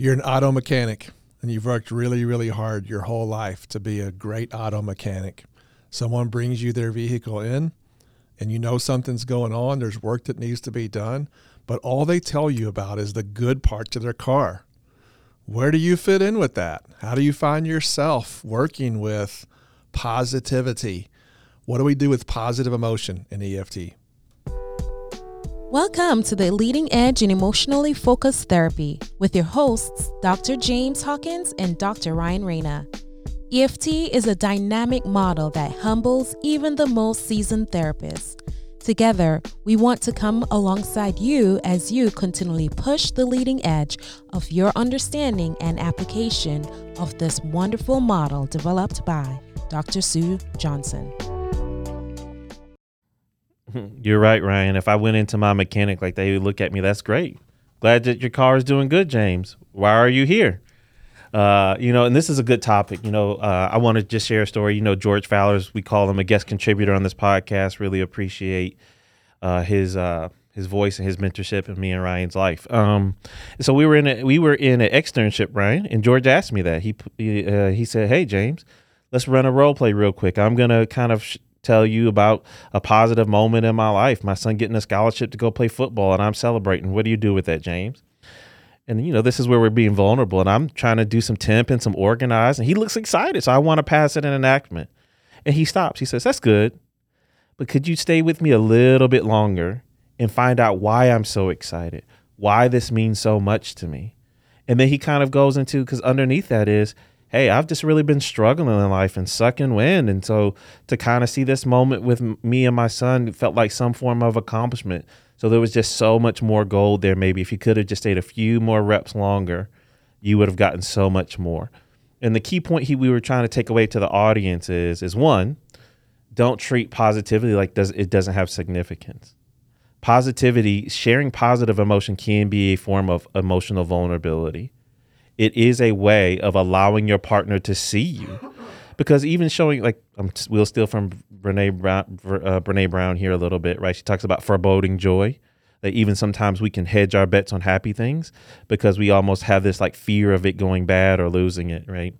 you're an auto mechanic and you've worked really, really hard your whole life to be a great auto mechanic. Someone brings you their vehicle in and you know something's going on, there's work that needs to be done, but all they tell you about is the good parts of their car. Where do you fit in with that? How do you find yourself working with positivity? What do we do with positive emotion in EFT? Welcome to the Leading Edge in Emotionally Focused Therapy with your hosts, Dr. James Hawkins and Dr. Ryan Rana. EFT is a dynamic model that humbles even the most seasoned therapists. Together, we want to come alongside you as you continually push the leading edge of your understanding and application of this wonderful model developed by Dr. Sue Johnson. You're right, Ryan. If I went into my mechanic like they would look at me, that's great. Glad that your car is doing good, James. Why are you here? Uh, you know, and this is a good topic. You know, uh, I want to just share a story. You know, George Faller's, we call him a guest contributor on this podcast. Really appreciate uh, his uh, his voice and his mentorship in me and Ryan's life. Um, so we were in a, we were in an externship, Ryan, and George asked me that. He he, uh, he said, "Hey, James, let's run a role play real quick. I'm gonna kind of." Sh- tell you about a positive moment in my life. My son getting a scholarship to go play football, and I'm celebrating. What do you do with that, James? And you know, this is where we're being vulnerable, and I'm trying to do some temp and some organize, and he looks excited, so I want to pass it in enactment. And he stops. He says, "That's good, but could you stay with me a little bit longer and find out why I'm so excited, why this means so much to me?" And then he kind of goes into because underneath that is hey, I've just really been struggling in life and sucking wind. And so to kind of see this moment with me and my son felt like some form of accomplishment. So there was just so much more gold there. Maybe if you could have just stayed a few more reps longer, you would have gotten so much more. And the key point he, we were trying to take away to the audience is, is one, don't treat positivity like does it doesn't have significance. Positivity, sharing positive emotion can be a form of emotional vulnerability it is a way of allowing your partner to see you. Because even showing, like, I'm, we'll steal from Brene Brown, uh, Brene Brown here a little bit, right? She talks about foreboding joy. That even sometimes we can hedge our bets on happy things because we almost have this like fear of it going bad or losing it, right?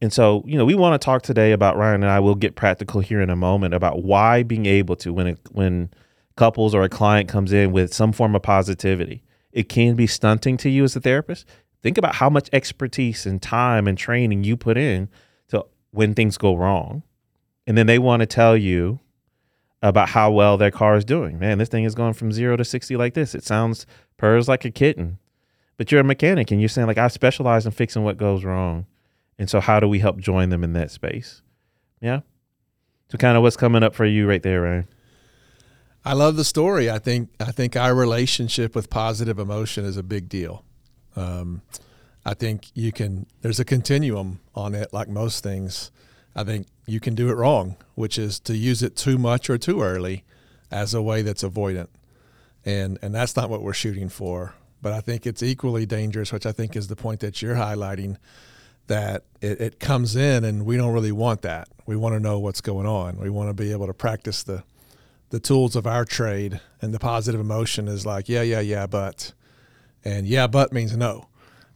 And so, you know, we want to talk today about Ryan and I will get practical here in a moment about why being able to when it, when couples or a client comes in with some form of positivity, it can be stunting to you as a therapist. Think about how much expertise and time and training you put in to when things go wrong. And then they want to tell you about how well their car is doing. Man, this thing is going from zero to 60 like this. It sounds purrs like a kitten. But you're a mechanic and you're saying, like, I specialize in fixing what goes wrong. And so, how do we help join them in that space? Yeah. So, kind of what's coming up for you right there, Ryan? I love the story. I think I think our relationship with positive emotion is a big deal. Um, I think you can. There's a continuum on it, like most things. I think you can do it wrong, which is to use it too much or too early as a way that's avoidant, and and that's not what we're shooting for. But I think it's equally dangerous, which I think is the point that you're highlighting, that it, it comes in and we don't really want that. We want to know what's going on. We want to be able to practice the the tools of our trade, and the positive emotion is like, yeah, yeah, yeah, but and yeah, but means no,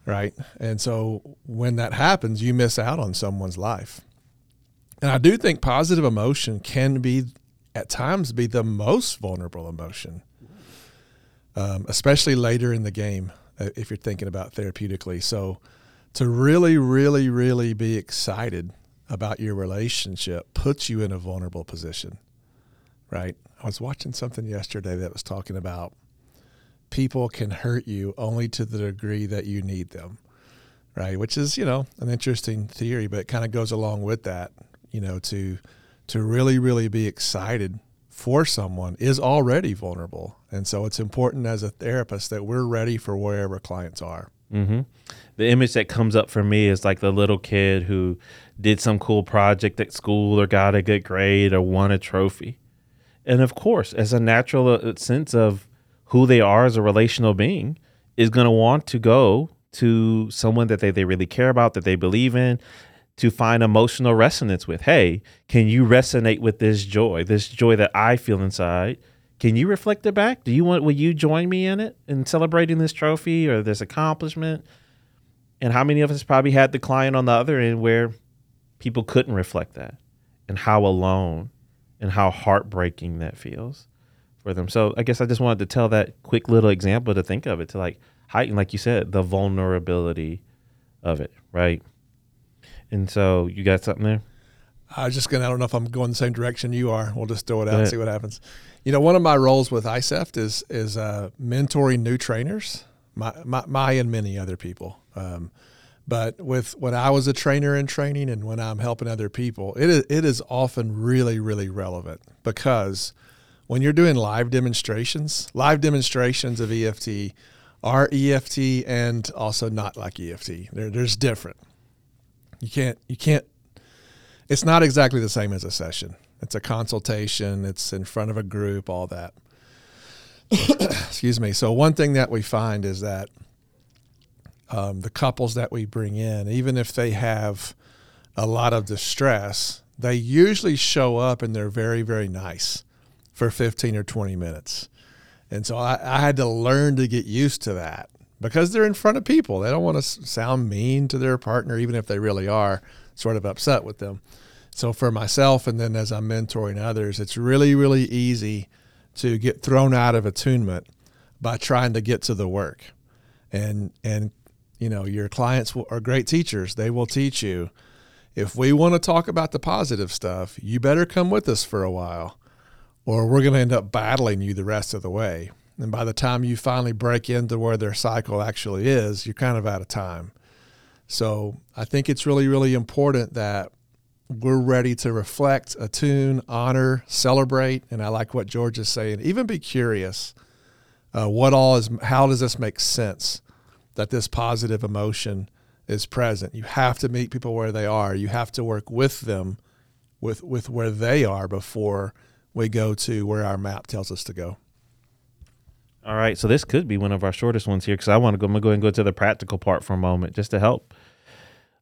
right? And so when that happens, you miss out on someone's life. And I do think positive emotion can be, at times, be the most vulnerable emotion, um, especially later in the game, uh, if you're thinking about therapeutically. So to really, really, really be excited about your relationship puts you in a vulnerable position, right? I was watching something yesterday that was talking about people can hurt you only to the degree that you need them, right? Which is, you know, an interesting theory, but it kind of goes along with that, you know, to to really, really be excited for someone is already vulnerable. And so it's important as a therapist that we're ready for wherever clients are. Mm-hmm. The image that comes up for me is like the little kid who did some cool project at school or got a good grade or won a trophy. And of course, as a natural uh, sense of who they are as a relational being is going to want to go to someone that they, they really care about, that they believe in, to find emotional resonance with. Hey, can you resonate with this joy, this joy that I feel inside? Can you reflect it back? Do you want, will you join me in it in celebrating this trophy or this accomplishment? And how many of us probably had the client on the other end where people couldn't reflect that and how alone and how heartbreaking that feels for them. So I guess I just wanted to tell that quick little example to think of it to like heighten, like you said, the vulnerability of it, right? And so you got something there? I was just gonna. I don't know if I'm going the same direction you are. We'll just throw it out and see what happens. You know, one of my roles with ICEFT is is uh, mentoring new trainers, my, my, my and many other people. Um, but with when I was a trainer in training and when I'm helping other people, it is, it is often really really relevant because when you're doing live demonstrations, live demonstrations of EFT are EFT and also not like EFT. There, there's different. You can't you can't it's not exactly the same as a session. It's a consultation, it's in front of a group, all that. Excuse me. So, one thing that we find is that um, the couples that we bring in, even if they have a lot of distress, they usually show up and they're very, very nice for 15 or 20 minutes. And so I, I had to learn to get used to that because they're in front of people. They don't want to sound mean to their partner, even if they really are sort of upset with them. So for myself, and then as I'm mentoring others, it's really, really easy to get thrown out of attunement by trying to get to the work. And and you know your clients are great teachers. They will teach you. If we want to talk about the positive stuff, you better come with us for a while, or we're going to end up battling you the rest of the way. And by the time you finally break into where their cycle actually is, you're kind of out of time. So I think it's really, really important that we're ready to reflect, attune, honor, celebrate. And I like what George is saying. Even be curious. Uh, what all is? How does this make sense? That this positive emotion is present. You have to meet people where they are. You have to work with them, with with where they are before we go to where our map tells us to go. All right, so this could be one of our shortest ones here because I want to go. I'm gonna go and go to the practical part for a moment, just to help.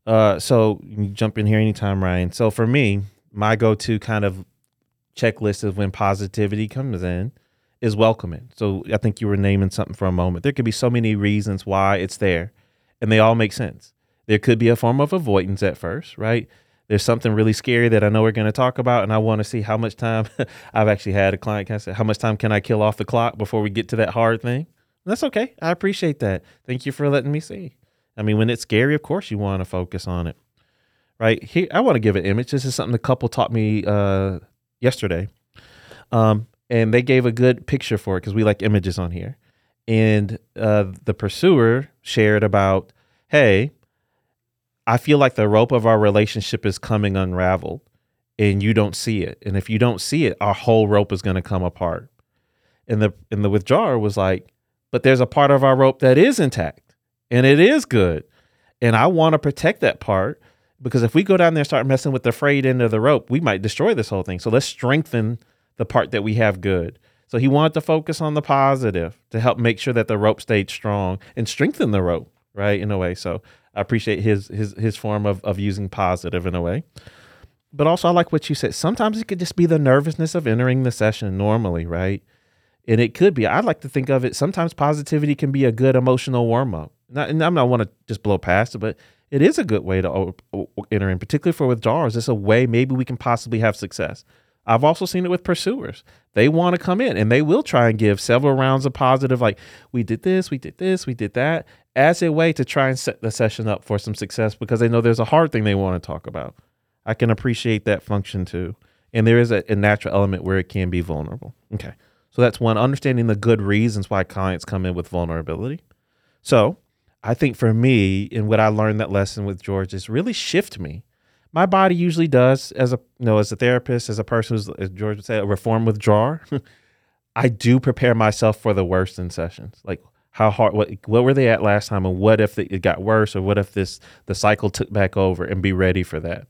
Uh, so you jump in here anytime, Ryan. So for me, my go-to kind of checklist of when positivity comes in is welcoming. So I think you were naming something for a moment. There could be so many reasons why it's there, and they all make sense. There could be a form of avoidance at first, right? There's something really scary that I know we're going to talk about, and I want to see how much time. I've actually had a client of say, "How much time can I kill off the clock before we get to that hard thing?" That's okay. I appreciate that. Thank you for letting me see. I mean, when it's scary, of course you want to focus on it, right? Here, I want to give an image. This is something the couple taught me uh, yesterday, um, and they gave a good picture for it because we like images on here. And uh, the pursuer shared about, "Hey, I feel like the rope of our relationship is coming unraveled and you don't see it. And if you don't see it, our whole rope is going to come apart. And the and the withdrawer was like, but there's a part of our rope that is intact and it is good. And I want to protect that part because if we go down there and start messing with the frayed end of the rope, we might destroy this whole thing. So let's strengthen the part that we have good. So he wanted to focus on the positive to help make sure that the rope stayed strong and strengthen the rope, right? In a way. So I appreciate his his his form of of using positive in a way. But also I like what you said. Sometimes it could just be the nervousness of entering the session normally, right? And it could be. I'd like to think of it. Sometimes positivity can be a good emotional warm up. and I'm not want to just blow past it, but it is a good way to enter in, particularly for withdrawals. It's a way maybe we can possibly have success. I've also seen it with pursuers. They want to come in and they will try and give several rounds of positive, like, we did this, we did this, we did that, as a way to try and set the session up for some success because they know there's a hard thing they want to talk about. I can appreciate that function too. And there is a, a natural element where it can be vulnerable. Okay. So that's one, understanding the good reasons why clients come in with vulnerability. So I think for me, and what I learned that lesson with George is really shift me my body usually does as a you know as a therapist as a person who's as george would say a reform withdrawer. I do prepare myself for the worst in sessions. Like how hard what what were they at last time? And what if it got worse? Or what if this the cycle took back over and be ready for that?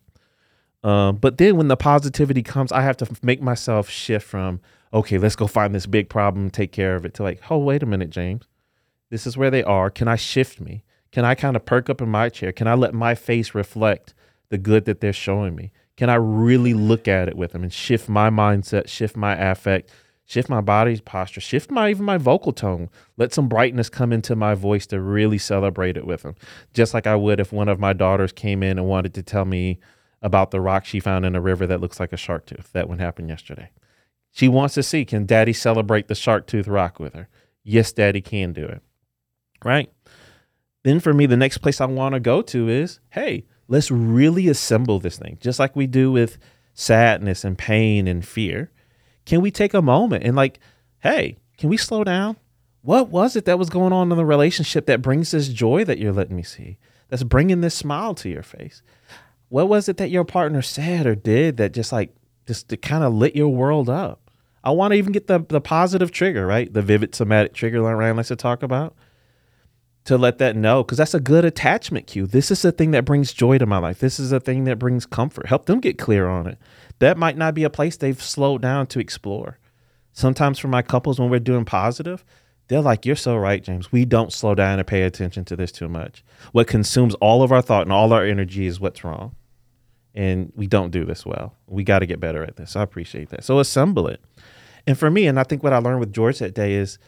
Um, but then when the positivity comes i have to make myself shift from okay let's go find this big problem take care of it to like oh wait a minute james. This is where they are. Can i shift me? Can i kind of perk up in my chair? Can i let my face reflect the good that they're showing me? Can I really look at it with them and shift my mindset, shift my affect, shift my body's posture, shift my even my vocal tone, let some brightness come into my voice to really celebrate it with them. Just like I would if one of my daughters came in and wanted to tell me about the rock she found in a river that looks like a shark tooth. That one happened yesterday. She wants to see can daddy celebrate the shark tooth rock with her? Yes, daddy can do it. Right? Then for me, the next place I want to go to is hey, let's really assemble this thing, just like we do with sadness and pain and fear. Can we take a moment and, like, hey, can we slow down? What was it that was going on in the relationship that brings this joy that you're letting me see? That's bringing this smile to your face. What was it that your partner said or did that just like just to kind of lit your world up? I want to even get the the positive trigger, right? The vivid somatic trigger that Ryan likes to talk about. To let that know, because that's a good attachment cue. This is the thing that brings joy to my life. This is the thing that brings comfort. Help them get clear on it. That might not be a place they've slowed down to explore. Sometimes for my couples, when we're doing positive, they're like, You're so right, James. We don't slow down and pay attention to this too much. What consumes all of our thought and all our energy is what's wrong and we don't do this well. We got to get better at this. I appreciate that. So assemble it. And for me, and I think what I learned with George that day is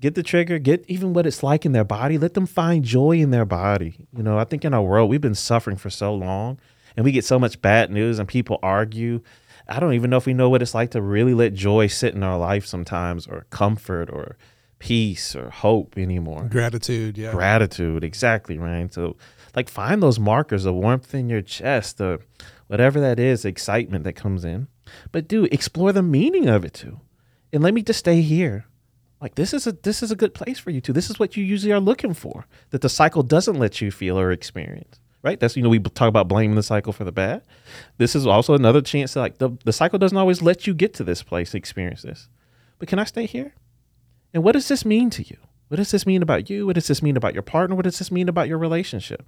get the trigger, get even what it's like in their body. Let them find joy in their body. You know, I think in our world, we've been suffering for so long and we get so much bad news and people argue. I don't even know if we know what it's like to really let joy sit in our life sometimes or comfort or peace or hope anymore. Gratitude, yeah. Gratitude, exactly, right? So like find those markers, the warmth in your chest, the whatever that is, excitement that comes in. But do explore the meaning of it too. And let me just stay here. Like this is a this is a good place for you too. This is what you usually are looking for. That the cycle doesn't let you feel or experience. Right? That's you know, we talk about blaming the cycle for the bad. This is also another chance to like the, the cycle doesn't always let you get to this place, experience this. But can I stay here? And what does this mean to you? What does this mean about you? What does this mean about your partner? What does this mean about your relationship?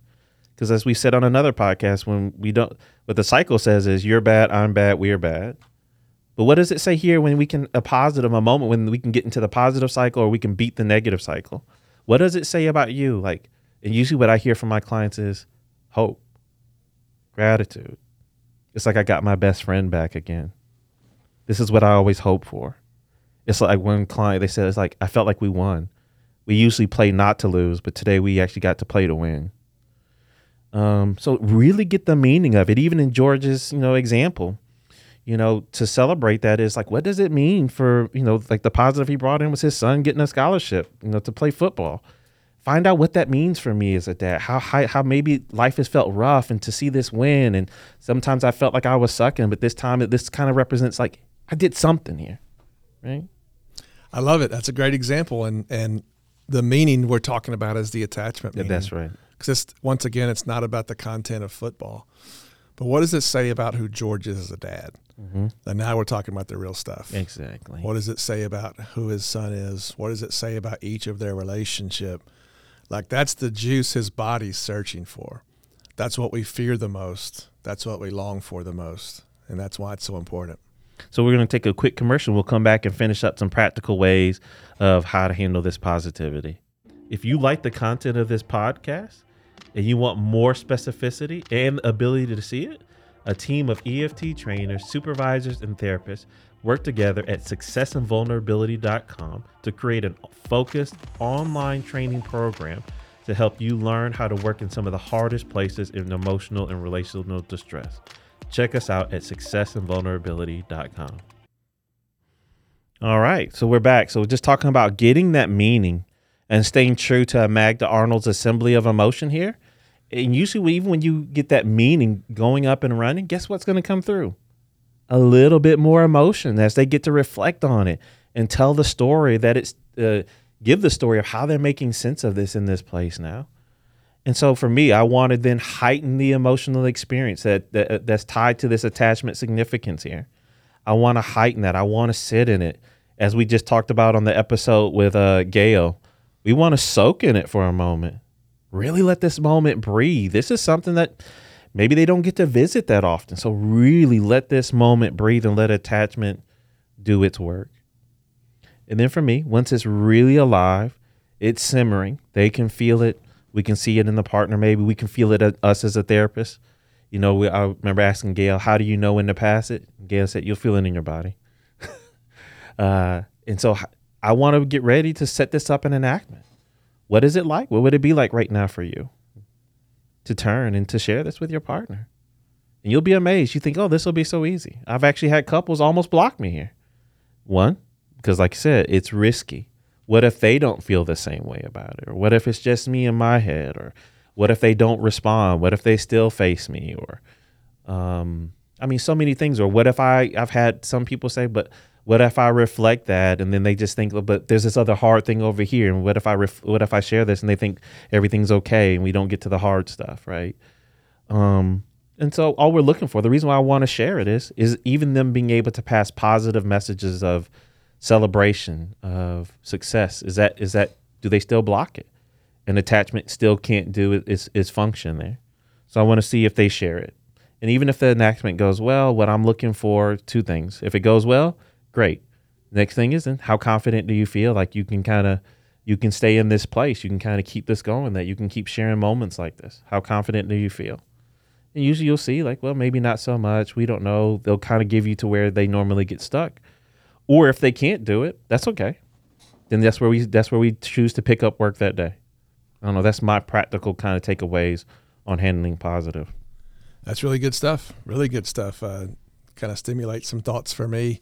Because as we said on another podcast, when we don't, what the cycle says is you're bad, I'm bad, we're bad. But what does it say here when we can a positive, a moment when we can get into the positive cycle or we can beat the negative cycle? What does it say about you? Like, and usually what I hear from my clients is hope, gratitude. It's like I got my best friend back again. This is what I always hope for. It's like one client, they said, it's like, I felt like we won. We usually play not to lose, but today we actually got to play to win. Um, so really get the meaning of it. Even in George's, you know, example, you know, to celebrate that is like, what does it mean for, you know, like the positive he brought in was his son getting a scholarship, you know, to play football. Find out what that means for me as a dad. How how, how maybe life has felt rough, and to see this win, and sometimes I felt like I was sucking, but this time this kind of represents like I did something here, right? I love it. That's a great example, and and the meaning we're talking about is the attachment. Yeah, meaning. that's right because once again, it's not about the content of football. But what does it say about who George is as a dad? Mm-hmm. And now we're talking about the real stuff. Exactly. What does it say about who his son is? What does it say about each of their relationship? Like that's the juice his body's searching for. That's what we fear the most. That's what we long for the most. And that's why it's so important. So we're going to take a quick commercial. We'll come back and finish up some practical ways of how to handle this positivity. If you like the content of this podcast, and you want more specificity and ability to see it, a team of EFT trainers, supervisors, and therapists work together at successinvulnerability.com to create a focused online training program to help you learn how to work in some of the hardest places in emotional and relational distress. Check us out at successinvulnerability.com. All right, so we're back. So we're just talking about getting that meaning and staying true to Magda Arnold's assembly of emotion here. And usually, even when you get that meaning going up and running, guess what's going to come through? A little bit more emotion as they get to reflect on it and tell the story that it's, uh, give the story of how they're making sense of this in this place now. And so for me, I wanted then heighten the emotional experience that, that that's tied to this attachment significance here. I want to heighten that. I want to sit in it, as we just talked about on the episode with uh, Gail we want to soak in it for a moment. Really let this moment breathe. This is something that maybe they don't get to visit that often. So really let this moment breathe and let attachment do its work. And then for me, once it's really alive, it's simmering. They can feel it. We can see it in the partner. Maybe we can feel it us as a therapist. You know, we, I remember asking Gail, "How do you know when to pass it?" Gail said, "You'll feel it in your body." uh, And so I want to get ready to set this up in enactment. What is it like? What would it be like right now for you to turn and to share this with your partner? And you'll be amazed. You think, oh, this will be so easy. I've actually had couples almost block me here. One, because like I said, it's risky. What if they don't feel the same way about it? Or what if it's just me in my head? Or what if they don't respond? What if they still face me? Or, um, I mean, so many things. Or what if I, I've had some people say, but what if I reflect that and then they just think, but there's this other hard thing over here, and what if I ref- what if I share this and they think everything's okay and we don't get to the hard stuff, right? Um, and so all we're looking for, the reason why I want to share it is, is even them being able to pass positive messages of celebration, of success. Is that is that do they still block it? An attachment still can't do its its function there. So I want to see if they share it. And even if the enactment goes well, what I'm looking for two things. If it goes well, Great. Next thing is then how confident do you feel like you can kind of you can stay in this place, you can kind of keep this going, that you can keep sharing moments like this. How confident do you feel? And usually you'll see like, well, maybe not so much. We don't know. They'll kind of give you to where they normally get stuck. Or if they can't do it, that's okay. Then that's where we that's where we choose to pick up work that day. I don't know. That's my practical kind of takeaways on handling positive. That's really good stuff. Really good stuff. Uh, kind of stimulates some thoughts for me.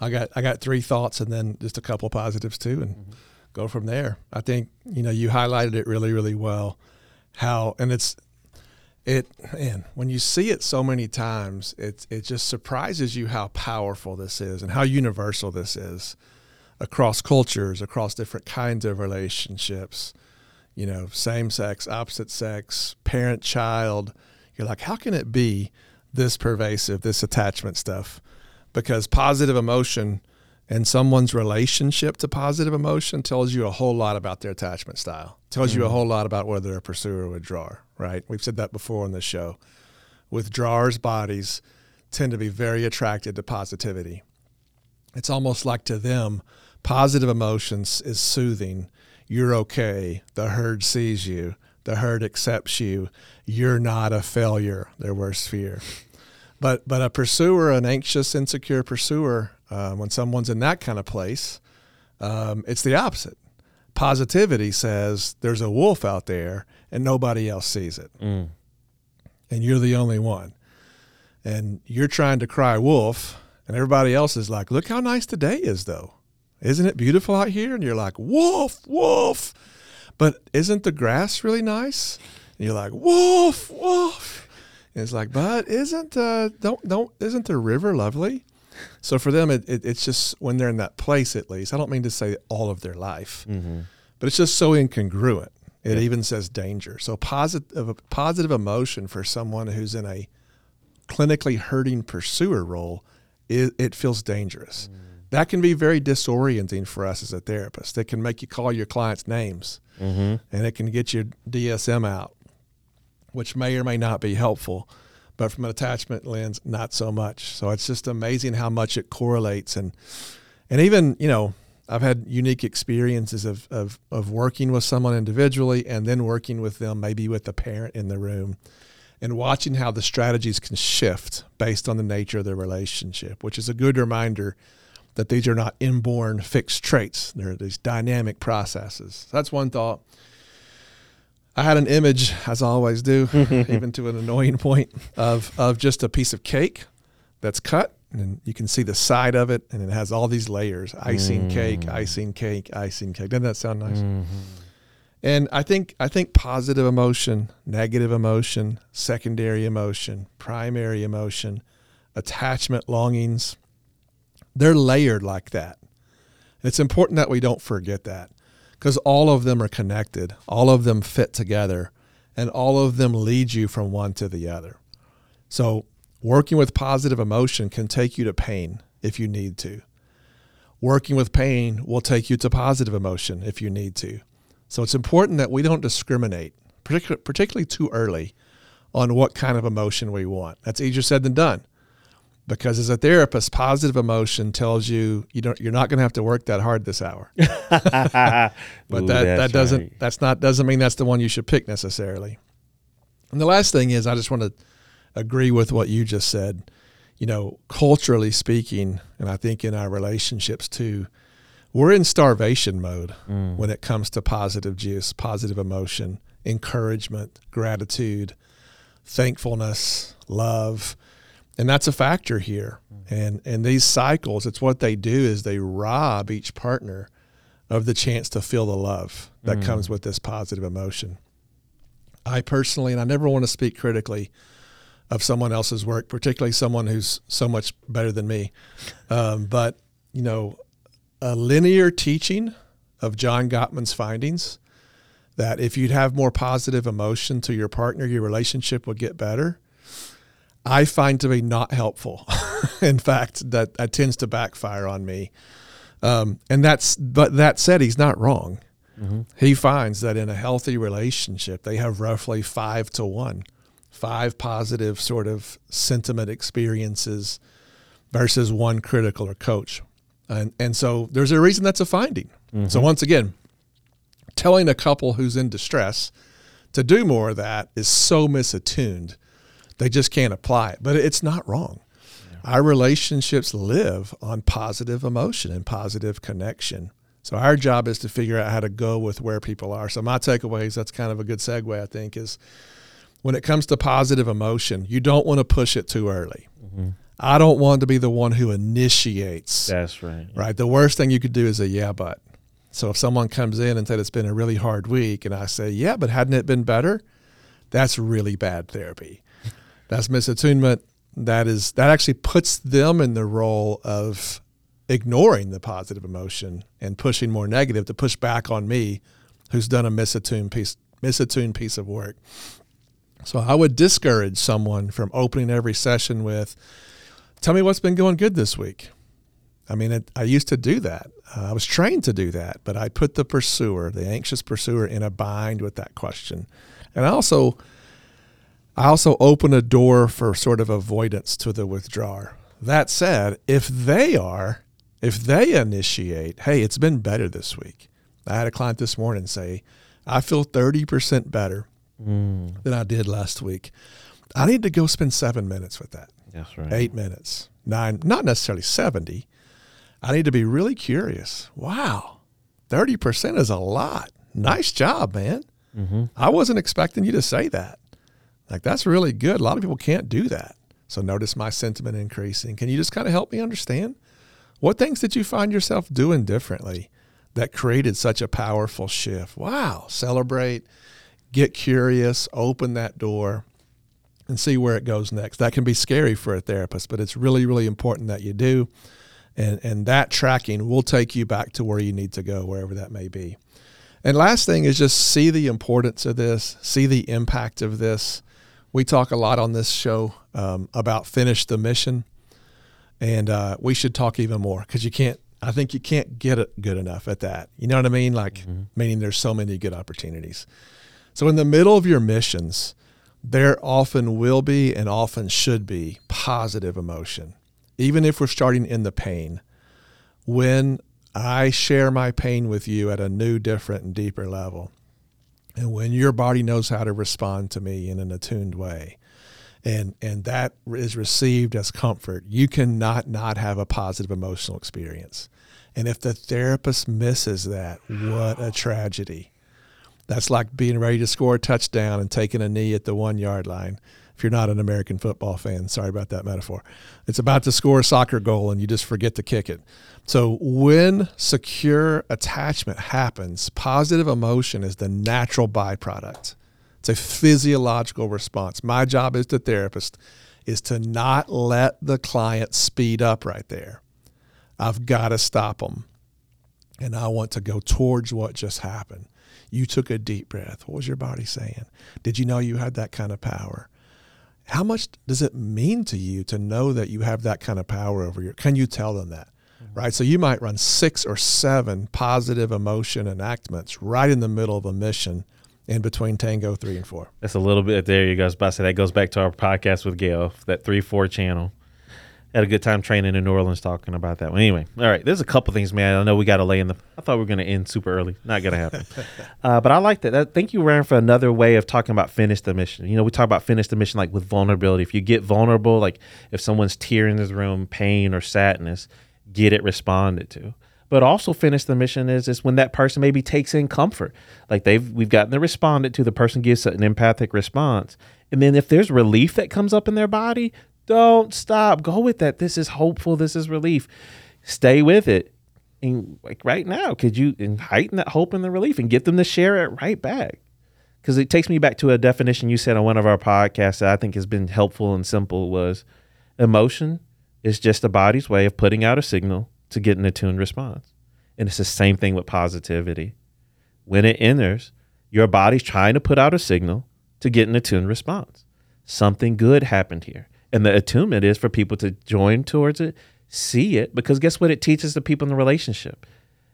I got I got three thoughts and then just a couple positives too, and mm-hmm. go from there. I think you know you highlighted it really really well. How and it's it and when you see it so many times, it it just surprises you how powerful this is and how universal this is across cultures, across different kinds of relationships. You know, same sex, opposite sex, parent child. You're like, how can it be this pervasive, this attachment stuff? Because positive emotion and someone's relationship to positive emotion tells you a whole lot about their attachment style. Tells mm you a mm. whole lot about whether they're a pursuer or a withdrawer, right? We've said that before on this show. Withdrawers' bodies tend to be very attracted to positivity. It's almost like to them, positive emotions is soothing. You're okay. The herd sees you. The herd accepts you. You're not a failure, their worst fear. But but a pursuer, an anxious, insecure pursuer, uh, when someone's in that kind of place, um, it's the opposite. Positivity says there's a wolf out there and nobody else sees it, mm. and you're the only one, and you're trying to cry wolf, and everybody else is like, look how nice today is though. Isn't it beautiful out here? And you're like, wolf, wolf. But isn't the grass really nice? And you're like, wolf, wolf. And it's like, but isn't uh don't don't isn't the river lovely? So for them, it, it, it's just when they're in that place, at least. I don't mean to say all of their life, mm-hmm. but it's just so incongruent. It yeah. even says danger. So positive positive emotion for someone who's in a clinically hurting pursuer role, it, it feels dangerous. Mm. That can be very disorienting for us as a therapist. It can make you call your clients names, mm-hmm. and it can get your DSM out which may or may not be helpful. But from an attachment lens, not so much. So it's just amazing how much it correlates. And, and even, you know, I've had unique experiences of, of, of working with someone individually and then working with them, maybe with a parent in the room, and watching how the strategies can shift based on the nature of the relationship, which is a good reminder that these are not inborn fixed traits. They're these dynamic processes. that's one thought. I had an image, as I always do, even to an annoying point, of of just a piece of cake that's cut, and you can see the side of it, and it has all these layers: icing mm. cake, icing cake, icing cake. Doesn't that sound nice? Mm-hmm. And I think I think positive emotion, negative emotion, secondary emotion, primary emotion, attachment, longings, they're layered like that. It's important that we don't forget that because all of them are connected, all of them fit together, and all of them lead you from one to the other. So, working with positive emotion can take you to pain if you need to. Working with pain will take you to positive emotion if you need to. So, it's important that we don't discriminate, particularly too early, on what kind of emotion we want. That's easier said than done because as a therapist, positive emotion tells you you don't you're not going to have to work that hard this hour. but Ooh, that that doesn't right. that's not doesn't mean that's the one you should pick necessarily. And the last thing is I just want to agree with what you just said. You know, culturally speaking, and I think in our relationships too, we're in starvation mode mm. when it comes to positive juice, positive emotion, encouragement, gratitude, thankfulness, love. And that's a factor here. And and these cycles, it's what they do is they rob each partner of the chance to feel the love that mm. comes with this positive emotion. I personally, and I never want to speak critically of someone else's work, particularly someone who's so much better than me. Um, but you know, a linear teaching of John Gottman's findings that if you'd have more positive emotion to your partner, your relationship would get better. I find to be not helpful. In fact, that, that tends to backfire on me. Um, and that's, but that said, he's not wrong. Mm-hmm. He finds that in a healthy relationship, they have roughly five to one, five positive sort of sentiment experiences versus one critical or coach. And, and so there's a reason that's a finding. Mm-hmm. So once again, telling a couple who's in distress to do more of that is so misattuned. They just can't apply it. But it's not wrong. Yeah. Our relationships live on positive emotion and positive connection. So our job is to figure out how to go with where people are. So my takeaways, that's kind of a good segue, I think, is when it comes to positive emotion, you don't want to push it too early. Mm-hmm. I don't want to be the one who initiates. That's right. Right. The worst thing you could do is a yeah, but. So if someone comes in and said it's been a really hard week, and I say, yeah, but hadn't it been better? That's really bad therapy. That's misattunement. That is that actually puts them in the role of ignoring the positive emotion and pushing more negative to push back on me, who's done a misattuned piece misattuned piece of work. So I would discourage someone from opening every session with, Tell me what's been going good this week. I mean, it, I used to do that. Uh, I was trained to do that, but I put the pursuer, the anxious pursuer, in a bind with that question. And I also, I also open a door for sort of avoidance to the withdrawer. That said, if they are, if they initiate, hey, it's been better this week. I had a client this morning say, I feel 30% better mm. than I did last week. I need to go spend seven minutes with that. That's right. Eight minutes, nine, not necessarily 70. I need to be really curious. Wow, 30% is a lot. Nice job, man. Mm-hmm. I wasn't expecting you to say that. Like, that's really good. A lot of people can't do that. So, notice my sentiment increasing. Can you just kind of help me understand? What things did you find yourself doing differently that created such a powerful shift? Wow, celebrate, get curious, open that door and see where it goes next. That can be scary for a therapist, but it's really, really important that you do. And, and that tracking will take you back to where you need to go, wherever that may be. And last thing is just see the importance of this, see the impact of this. We talk a lot on this show um, about finish the mission, and uh, we should talk even more because you can't. I think you can't get it good enough at that. You know what I mean? Like, mm-hmm. meaning there's so many good opportunities. So in the middle of your missions, there often will be and often should be positive emotion, even if we're starting in the pain. When I share my pain with you at a new, different, and deeper level, and when your body knows how to respond to me in an attuned way, and and that is received as comfort, you cannot not have a positive emotional experience. And if the therapist misses that, what a tragedy. That's like being ready to score a touchdown and taking a knee at the one yard line. If you're not an American football fan, sorry about that metaphor. It's about to score a soccer goal and you just forget to kick it. So, when secure attachment happens, positive emotion is the natural byproduct. It's a physiological response. My job as the therapist is to not let the client speed up right there. I've got to stop them. And I want to go towards what just happened. You took a deep breath. What was your body saying? Did you know you had that kind of power? How much does it mean to you to know that you have that kind of power over your? Can you tell them that? Right. So you might run six or seven positive emotion enactments right in the middle of a mission in between Tango three and four. That's a little bit there. You guys, about to say that goes back to our podcast with Gail, that three four channel had a good time training in New Orleans talking about that one. Anyway, all right, there's a couple things, man. I know we got to lay in the. I thought we were going to end super early. Not going to happen. uh, but I like that. that. Thank you, Ryan, for another way of talking about finish the mission. You know, we talk about finish the mission like with vulnerability. If you get vulnerable, like if someone's tear in this room, pain or sadness, get it responded to. but also finish the mission is is when that person maybe takes in comfort. Like they've we've gotten the respondent to the person gives an empathic response. And then if there's relief that comes up in their body, don't stop. Go with that. This is hopeful. This is relief. Stay with it. And like right now, could you heighten that hope and the relief and get them to share it right back? Because it takes me back to a definition you said on one of our podcasts that I think has been helpful and simple was emotion is just the body's way of putting out a signal to get an attuned response. And it's the same thing with positivity. When it enters, your body's trying to put out a signal to get an attuned response. Something good happened here. And the attunement is for people to join towards it, see it, because guess what it teaches the people in the relationship?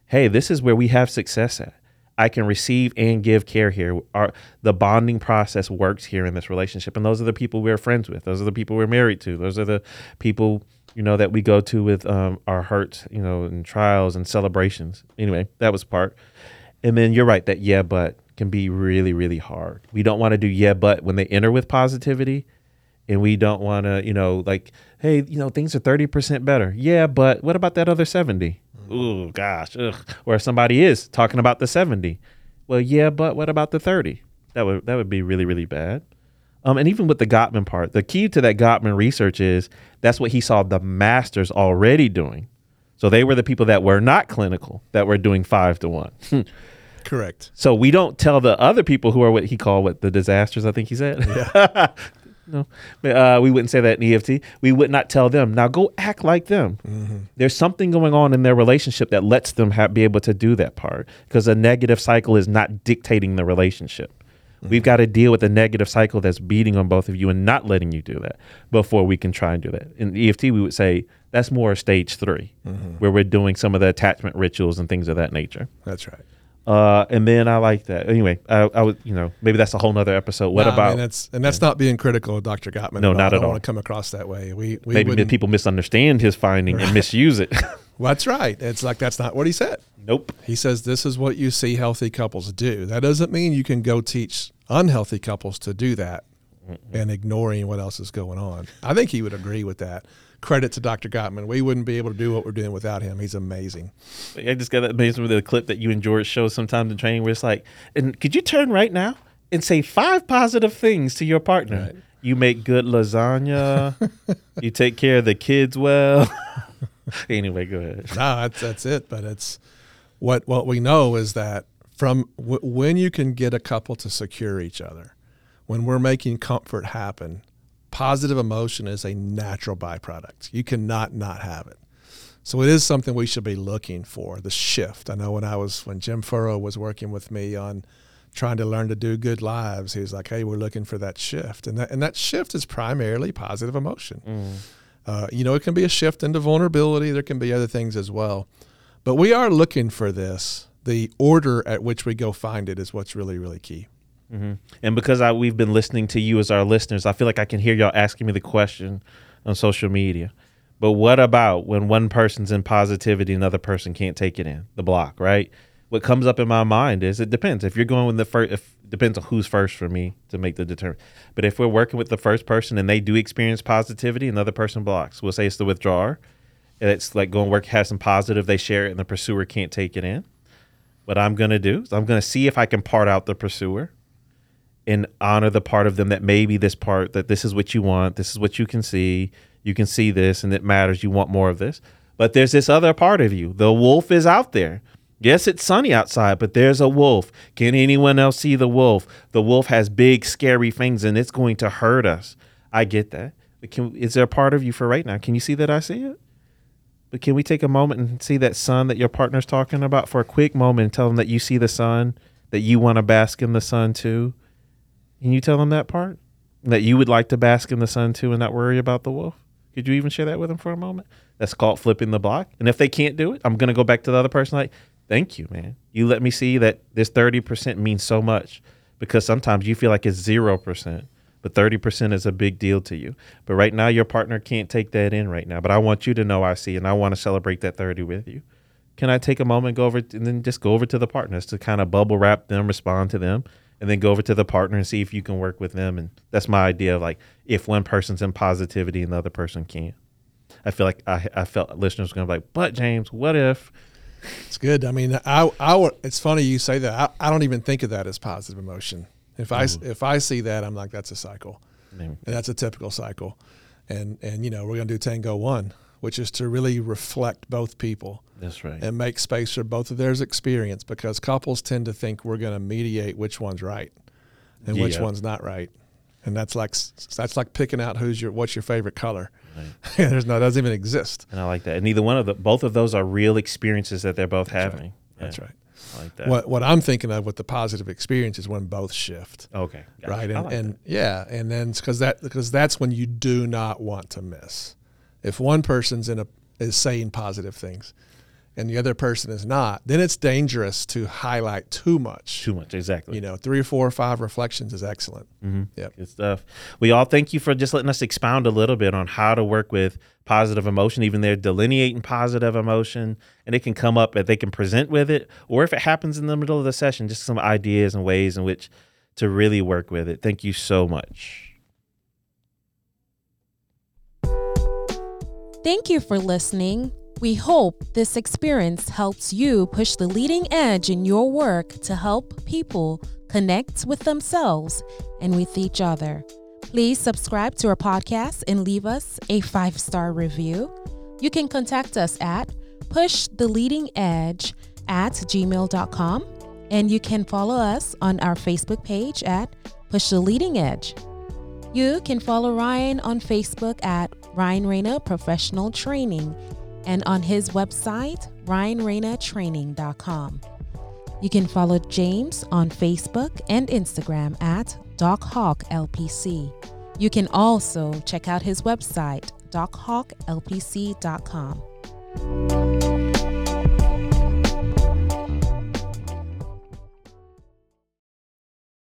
Hey, this is where we have success at. I can receive and give care here. Our the bonding process works here in this relationship, and those are the people we're friends with. Those are the people we're married to. Those are the people you know that we go to with um, our hurts, you know, and trials and celebrations. Anyway, that was part. And then you're right that yeah, but can be really really hard. We don't want to do yeah, but when they enter with positivity, and we don't want to you know like hey you know things are 30% better yeah but what about that other 70 oh gosh ugh. or somebody is talking about the 70 well yeah but what about the 30 that would that would be really really bad um, and even with the Gottman part the key to that Gottman research is that's what he saw the masters already doing so they were the people that were not clinical that were doing five to one Correct. so we don't tell the other people who are what he called what the disasters i think he said Yeah. no, uh, we wouldn't say that in EFT. We would not tell them. Now go act like them. Mm-hmm. There's something going on in their relationship that lets them have, be able to do that part because a negative cycle is not dictating the relationship. We've got to deal with the negative cycle that's beating on both of you and not letting you do that before we can try and do that. In EFT, we would say that's more stage 3 where we're doing some of the attachment rituals and things of that nature. That's right. Uh, and then I like that. Anyway, I, I would, you know, maybe that's a whole nother episode. What Nah, I about mean, that's and that's not being critical of Dr. Gottman. No, at not I at don't all. want to come across that way. We, we maybe people misunderstand his finding and misuse it? Well, that's right. It's like that's not what he said. nope. He says this is what you see healthy couples do. That doesn't mean you can go teach unhealthy couples to do that and ignoring what else is going on. I think he would agree with that. Credit to Dr. Gottman. We wouldn't be able to do what we're doing without him. He's amazing. I just got that amazing with the clip that you and George show sometimes in training where it's like, and could you turn right now and say five positive things to your partner? Right. You make good lasagna. you take care of the kids well. anyway, go ahead. No, that's that's it. But it's what what we know is that from w- when you can get a couple to secure each other, when we're making comfort happen, positive emotion is a natural byproduct. You cannot not have it. So it is something we should be looking for. The shift. I know when I was when Jim Furrow was working with me on trying to learn to do good lives, he was like, "Hey, we're looking for that shift," and that and that shift is primarily positive emotion. Mm. Uh, you know, it can be a shift into vulnerability. There can be other things as well. But we are looking for this. The order at which we go find it is what's really, really key. hmm And because I, we've been listening to you as our listeners, I feel like I can hear y'all asking me the question on social media. But what about when one person's in positivity, another person can't take it in the block, right? What comes up in my mind is it depends. If you're going with the first, if depends on who's first for me to make the determine. But if we're working with the first person and they do experience positivity, another person blocks. We'll say it's the withdrawer. And it's like going work has some positive, they share it, and the pursuer can't take it in. What I'm gonna do is I'm gonna see if I can part out the pursuer and honor the part of them that maybe this part that this is what you want this is what you can see you can see this and it matters you want more of this but there's this other part of you the wolf is out there yes it's sunny outside but there's a wolf can anyone else see the wolf the wolf has big scary fangs and it's going to hurt us i get that but can, is there a part of you for right now can you see that i see it but can we take a moment and see that sun that your partner's talking about for a quick moment and tell them that you see the sun that you want to bask in the sun too can you tell them that part? That you would like to bask in the sun too and not worry about the wolf? Could you even share that with them for a moment? That's called flipping the block. And if they can't do it, I'm going to go back to the other person like, thank you, man. You let me see that this 30% means so much because sometimes you feel like it's 0%, but 30% is a big deal to you. But right now, your partner can't take that in right now. But I want you to know I see and I want to celebrate that 30 with you. Can I take a moment, go over, and then just go over to the partners to kind of bubble wrap them, respond to them, and then go over to the partner and see if you can work with them. And that's my idea of like if one person's in positivity and the other person can't. I feel like I, I felt listeners going to be like, but James, what if It's good. I mean, I, I would, it's funny you say that. I, I don't even think of that as positive emotion. If I, Mm. if I see that, I'm like, that's a cycle. Man, and that's a typical cycle. And and you know we're going to do Tango One, which is to really reflect both people That's right. and make space for both of their experience because couples tend to think we're going to mediate which one's right and which one's not right, and that's like that's like picking out who's your what's your favorite color. Right. There's no doesn't even exist. And I like that. And neither one of the both of those are real experiences that they're both That's having. That's Yeah, right. I like that. What what I'm thinking of with the positive experience is when both shift. Okay. gotcha. right and, like and yeah and then because that because that's when you do not want to miss if one person's in a is saying positive things and the other person is not then it's dangerous to highlight too much too much. Exactly. you know three or four or five reflections is excellent Mm-hmm. Yep. Good stuff. We all thank you for just letting us expound a little bit on how to work with positive emotion. Even they're delineating positive emotion, and it can come up that they can present with it, or if it happens in the middle of the session, just some ideas and ways in which to really work with it. Thank you so much. Thank you for listening. We hope this experience helps you push the leading edge in your work to help people connect with themselves and with each other. Please subscribe to our podcast and leave us a five star review. You can contact us at pushtheleadingedge at gmail.com and you can follow us on our Facebook page at Push the Leading Edge. You can follow Ryan on Facebook at Ryan Rana Professional Training and on his website, ryanranatraining.com. You can follow James on Facebook and Instagram at DocHawkLPC. You can also check out his website, dochawklpc.com.